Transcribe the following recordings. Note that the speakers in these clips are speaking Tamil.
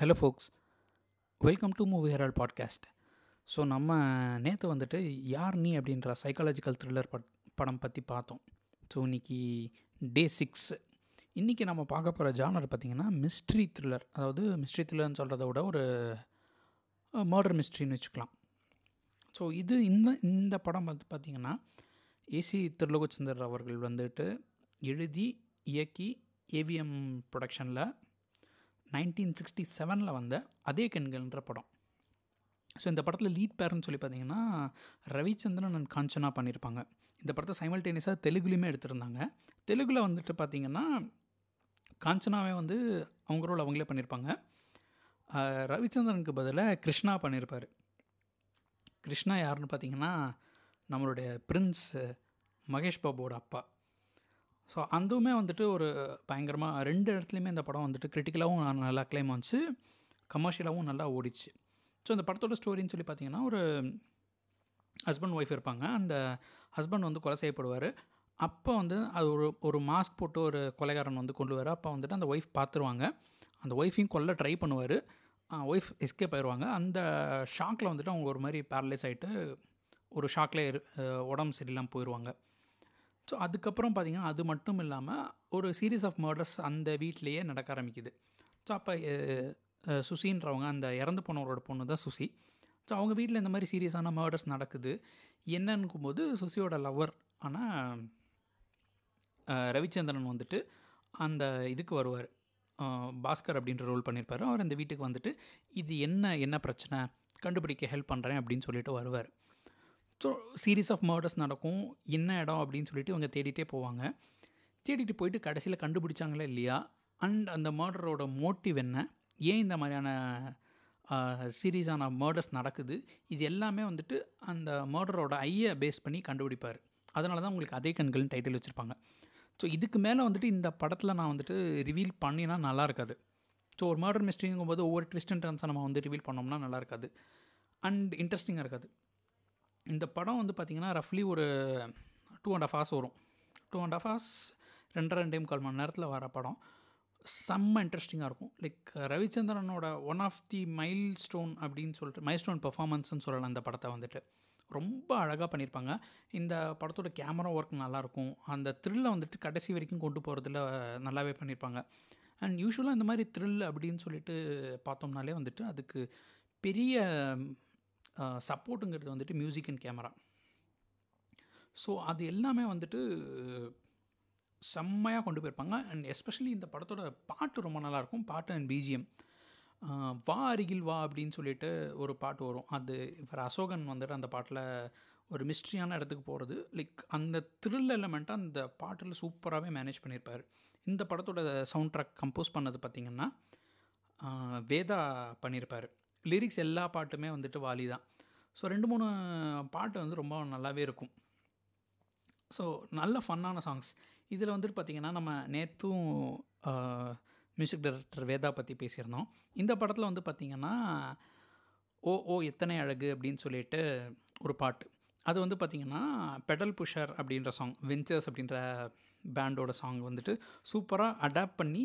Hello folks welcome to movie Herald podcast so நம்ம நேற்று வந்துட்டு யார் நீ அப்படின்ற சைக்காலஜிக்கல் த்ரில்லர் பட் படம் பற்றி பார்த்தோம். ஸோ இன்றைக்கி டே சிக்ஸ் இன்றைக்கி நம்ம பார்க்க போகிற ஜானர் பார்த்திங்கன்னா மிஸ்ட்ரி த்ரில்லர் அதாவது மிஸ்ட்ரி த்ரில்லர்னு சொல்கிறத விட ஒரு மர்டர் மிஸ்ட்ரின்னு வச்சுக்கலாம். ஸோ இது இந்த இந்த படம் வந்து பார்த்திங்கன்னா ஏசி திருலோகச்சந்தர் அவர்கள் வந்துட்டு எழுதி இயக்கி ஏவிஎம் ப்ரொடக்ஷனில் நைன்டீன் சிக்ஸ்டி செவனில் வந்த அதே கண்கள்ன்ற படம். ஸோ இந்த படத்தில் லீட் பேர்னு சொல்லி பார்த்தீங்கன்னா ரவிச்சந்திரன் அண்ட் காஞ்சனா பண்ணியிருப்பாங்க இந்த படத்தை சைமல்டேனியஸாக தெலுங்குலேயுமே எடுத்திருந்தாங்க. தெலுங்கில் வந்துட்டு பார்த்திங்கன்னா காஞ்சனாவே வந்து அவங்க ரோல் அவங்களே பண்ணியிருப்பாங்க ரவிச்சந்திரனுக்கு பதிலாக கிருஷ்ணா பண்ணியிருப்பார் கிருஷ்ணா யாருன்னு பார்த்தீங்கன்னா நம்மளுடைய பிரின்ஸ் மகேஷ் பாபுவோட அப்பா. ஸோ அதுவுமே வந்துட்டு ஒரு பயங்கரமாக ரெண்டு இடத்துலையுமே இந்த படம் வந்துட்டு கிரிட்டிக்கலாகவும் நல்லா கிளைம் வந்துச்சு கமர்ஷியலாகவும் நல்லா ஓடிச்சு. ஸோ இந்த படத்தோட ஸ்டோரின்னு சொல்லி பார்த்தீங்கன்னா ஒரு ஹஸ்பண்ட் ஒய்ஃப் இருப்பாங்க. அந்த ஹஸ்பண்ட் வந்து கொலை செய்யப்படுவார். அப்போ வந்து அது ஒரு ஒரு மாஸ்க் போட்டு ஒரு கொலைகாரன் வந்து கொண்டு வர அப்போ வந்துட்டு அந்த ஒய்ஃப் பார்த்துருவாங்க அந்த ஒய்ஃபையும் கொல்ல ட்ரை பண்ணுவார். ஒய்ஃப் எஸ்கேப் ஆயிடுவாங்க அந்த ஷாக்கில் வந்துட்டு அவங்க ஒரு மாதிரி பேரலைஸ் ஆகிட்டு ஒரு ஷாக்லேயே உடம்பு சரியில்லாமல் போயிடுவாங்க ஸோ அதுக்கப்புறம் பார்த்திங்கன்னா அது மட்டும் இல்லாமல் ஒரு சீரீஸ் ஆஃப் மர்டர்ஸ் அந்த வீட்லேயே நடக்க ஆரம்பிக்குது. ஸோ அப்போ சுசின்றவங்க அந்த இறந்து போனவரோட பொண்ணு தான் சுசி. ஸோ அவங்க வீட்டில் இந்த மாதிரி சீரியஸான மர்டர்ஸ் நடக்குது. என்னன்னுக்கும் போது சுசியோட லவ்வர் ஆனால் ரவிச்சந்திரன் வந்துட்டு அந்த இதுக்கு வருவார். பாஸ்கர் அப்படின்ற ரோல் பண்ணியிருப்பார் அவர் அந்த வீட்டுக்கு வந்துட்டு இது என்ன என்ன பிரச்சனை? கண்டுபிடிக்க ஹெல்ப் பண்ணுறேன் அப்படின்னு சொல்லிட்டு வருவார். ஸோ சீரீஸ் ஆஃப் மர்டர்ஸ் நடக்கும். என்ன இடம் அப்படின்னு சொல்லிட்டு இவங்க தேடிட்டே போவாங்க. தேடிட்டு போயிட்டு கடைசியில் கண்டுபிடிச்சாங்களா இல்லையா? அண்ட் அந்த மர்டரோட மோட்டிவ் என்ன? ஏன் இந்த மாதிரியான சீரீஸான மர்டர்ஸ் நடக்குது? இது எல்லாமே வந்துட்டு அந்த மர்டரோட ஐயை பேஸ் பண்ணி கண்டுபிடிப்பார். அதனால தான் உங்களுக்கு அதே கண்கள்னு டைட்டில் வச்சுருப்பாங்க. ஸோ இதுக்கு மேலே வந்துட்டு இந்த படத்தில் நான் வந்துட்டு ரிவீல் பண்ணினா நல்லா இருக்காது. ஸோ ஒரு மர்டர் மிஸ்ட்ரிங்கும் போது ஒவ்வொரு ட்விஸ்ட் அண்ட் டர்ன்ஸை நம்ம வந்து ரிவீல் பண்ணோம்னா நல்லா இருக்காது. அண்ட் இன்ட்ரெஸ்டிங்காக இருக்காது. இந்த படம் வந்து பார்த்திங்கன்னா ரஃப்லி ஒரு டூ அண்ட் ஆஃப் ஹார்ஸ் வரும். டூ அண்ட் ஆஃப் ஹார்ஸ் ரெண்டரை ரெண்டே முக்கால் மணி நேரத்தில் வர படம். செம்ம இன்ட்ரெஸ்டிங்காக இருக்கும். லைக் ரவிச்சந்திரனோட one of the milestone அப்படின்னு சொல்லிட்டு மைல் ஸ்டோன் பெர்ஃபார்மன்ஸ்னு சொல்லலாம் அந்த படத்தை வந்துட்டு. ரொம்ப அழகாக பண்ணியிருப்பாங்க இந்த படத்தோட கேமரா ஒர்க் நல்லாயிருக்கும். அந்த த்ரில்லை வந்துட்டு கடைசி வரைக்கும் கொண்டு போகிறதுல நல்லாவே பண்ணியிருப்பாங்க அண்ட் யூஸ்வலாக இந்த மாதிரி த்ரில் அப்படின்னு சொல்லிட்டு பார்த்தோம்னாலே வந்துட்டு அதுக்கு பெரிய சப்போர்ட்டுங்கிறது வந்துட்டு மியூசிக் அண்ட் கேமரா ஸோ அது எல்லாமே வந்துட்டு செம்மையாக கொண்டு போயிருப்பாங்க. அண்ட் எஸ்பெஷலி இந்த படத்தோட பாட்டு ரொம்ப நல்லாயிருக்கும். பாட்டு அண்ட் பிஜிஎம் வா அருகில் வா அப்படின்னு சொல்லிட்டு ஒரு பாட்டு வரும். அது இவர் அசோகன் வந்துட்டு அந்த பாட்டில் ஒரு மிஸ்ட்ரியான இடத்துக்கு போகிறது லைக் அந்த த்ரில் எலமெண்ட்டாக அந்த பாட்டில் சூப்பராகவே மேனேஜ் பண்ணியிருப்பார். இந்த படத்தோட சவுண்ட் ட்ராக் கம்போஸ் பண்ணது பார்த்திங்கன்னா வேதா பண்ணியிருப்பார். லிரிக்ஸ் எல்லா பாட்டுமே வந்துட்டு வாலி தான். ஸோ ரெண்டு மூணு பாட்டு வந்து ரொம்ப நல்லாவே இருக்கும். ஸோ நல்ல ஃபன்னான சாங்ஸ் இதில் வந்துட்டு பார்த்திங்கன்னா நம்ம நேற்றும் மியூசிக் டைரக்டர் வேதா பற்றி பேசியிருந்தோம். இந்த படத்தில் வந்து பார்த்திங்கன்னா ஓ ஓ எத்தனை அழகு அப்படின்னு சொல்லிட்டு ஒரு பாட்டு. அது வந்து பார்த்திங்கன்னா பெடல் புஷர் அப்படின்ற சாங் வெஞ்சர்ஸ் அப்படின்ற பேண்டோட சாங் வந்துட்டு சூப்பராக அடாப்ட் பண்ணி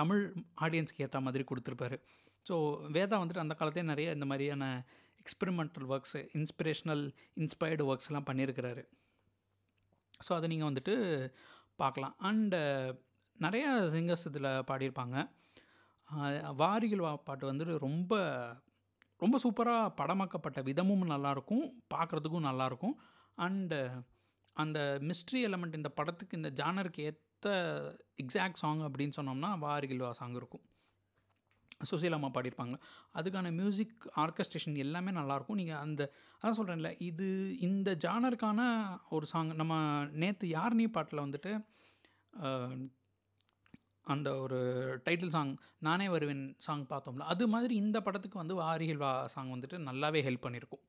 தமிழ் ஆடியன்ஸ்க்கு ஏற்ற மாதிரி கொடுத்துருப்பாரு. ஸோ வேதா வந்துட்டு அந்த காலத்தே நிறைய இந்த மாதிரியான எக்ஸ்பெரிமெண்டல் ஒர்க்ஸு இன்ஸ்பிரேஷ்னல் இன்ஸ்பயர்டு ஒர்க்ஸ்லாம் பண்ணியிருக்கிறாரு. ஸோ அதை நீங்கள் வந்துட்டு பார்க்கலாம். அண்டு நிறையா சிங்கர்ஸ் இதில் பாடியிருப்பாங்க. வாரிகள் பாட்டு வந்துட்டு ரொம்ப ரொம்ப சூப்பராக படமாக்கப்பட்ட விதமும் நல்லாயிருக்கும் பார்க்குறதுக்கும் நல்லாயிருக்கும். அண்டு அந்த மிஸ்ட்ரி எலமெண்ட் இந்த படத்துக்கு இந்த ஜானருக்கு ஏற்ற எக்ஸாக்ட் சாங் அப்படின்னு சொன்னோம்னா வாரிகள் வா சாங் இருக்கும். சுசீலாமா பாடியிருப்பாங்க. அதுக்கான மியூசிக் ஆர்கஸ்ட்ரேஷன் எல்லாமே நல்லாயிருக்கும். நீங்கள் அந்த அதான் சொல்கிறேன்ல இது இந்த ஜானருக்கான ஒரு சாங் நம்ம நேற்று யார் நீ பாட்டில் வந்துட்டு அந்த ஒரு டைட்டில் சாங் நானே வருவேன் சாங் பார்த்தோம்ல அது மாதிரி இந்த படத்துக்கு வந்து வாரிகள் வா சாங் வந்துட்டு நல்லாவே ஹெல்ப் பண்ணியிருக்கும்.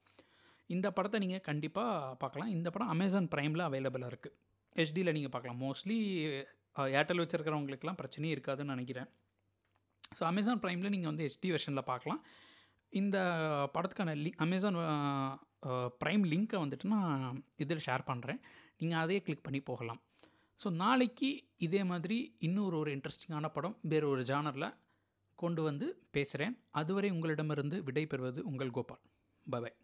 இந்த படத்தை நீங்கள் கண்டிப்பாக பார்க்கலாம். இந்த படம் அமேசான் ப்ரைமில் அவைலபிளாக இருக்குது ஹெச்டியில் நீங்கள் பார்க்கலாம். மோஸ்ட்லி ஏர்டெல் வச்சுருக்கிறவங்களுக்குலாம் பிரச்சனையே இருக்காதுன்னு நினைக்கிறேன். ஸோ அமேசான் ப்ரைமில் நீங்கள் வந்து ஹெச்டி வெர்ஷனில் பார்க்கலாம். இந்த படத்துக்கான லிங்க் அமேசான் ப்ரைம் லிங்க்கை வந்துட்டு நான் இதில் ஷேர் பண்ணுறேன் நீங்கள் அதையே கிளிக் பண்ணி போகலாம். ஸோ நாளைக்கு இதே மாதிரி இன்னொரு ஒரு இன்ட்ரெஸ்டிங்கான படம் வேறு ஒரு ஜானரில் கொண்டு வந்து பேசுகிறேன் அதுவரை உங்களிடமிருந்து விடை பெறுவது உங்கள் கோபால். பபாய்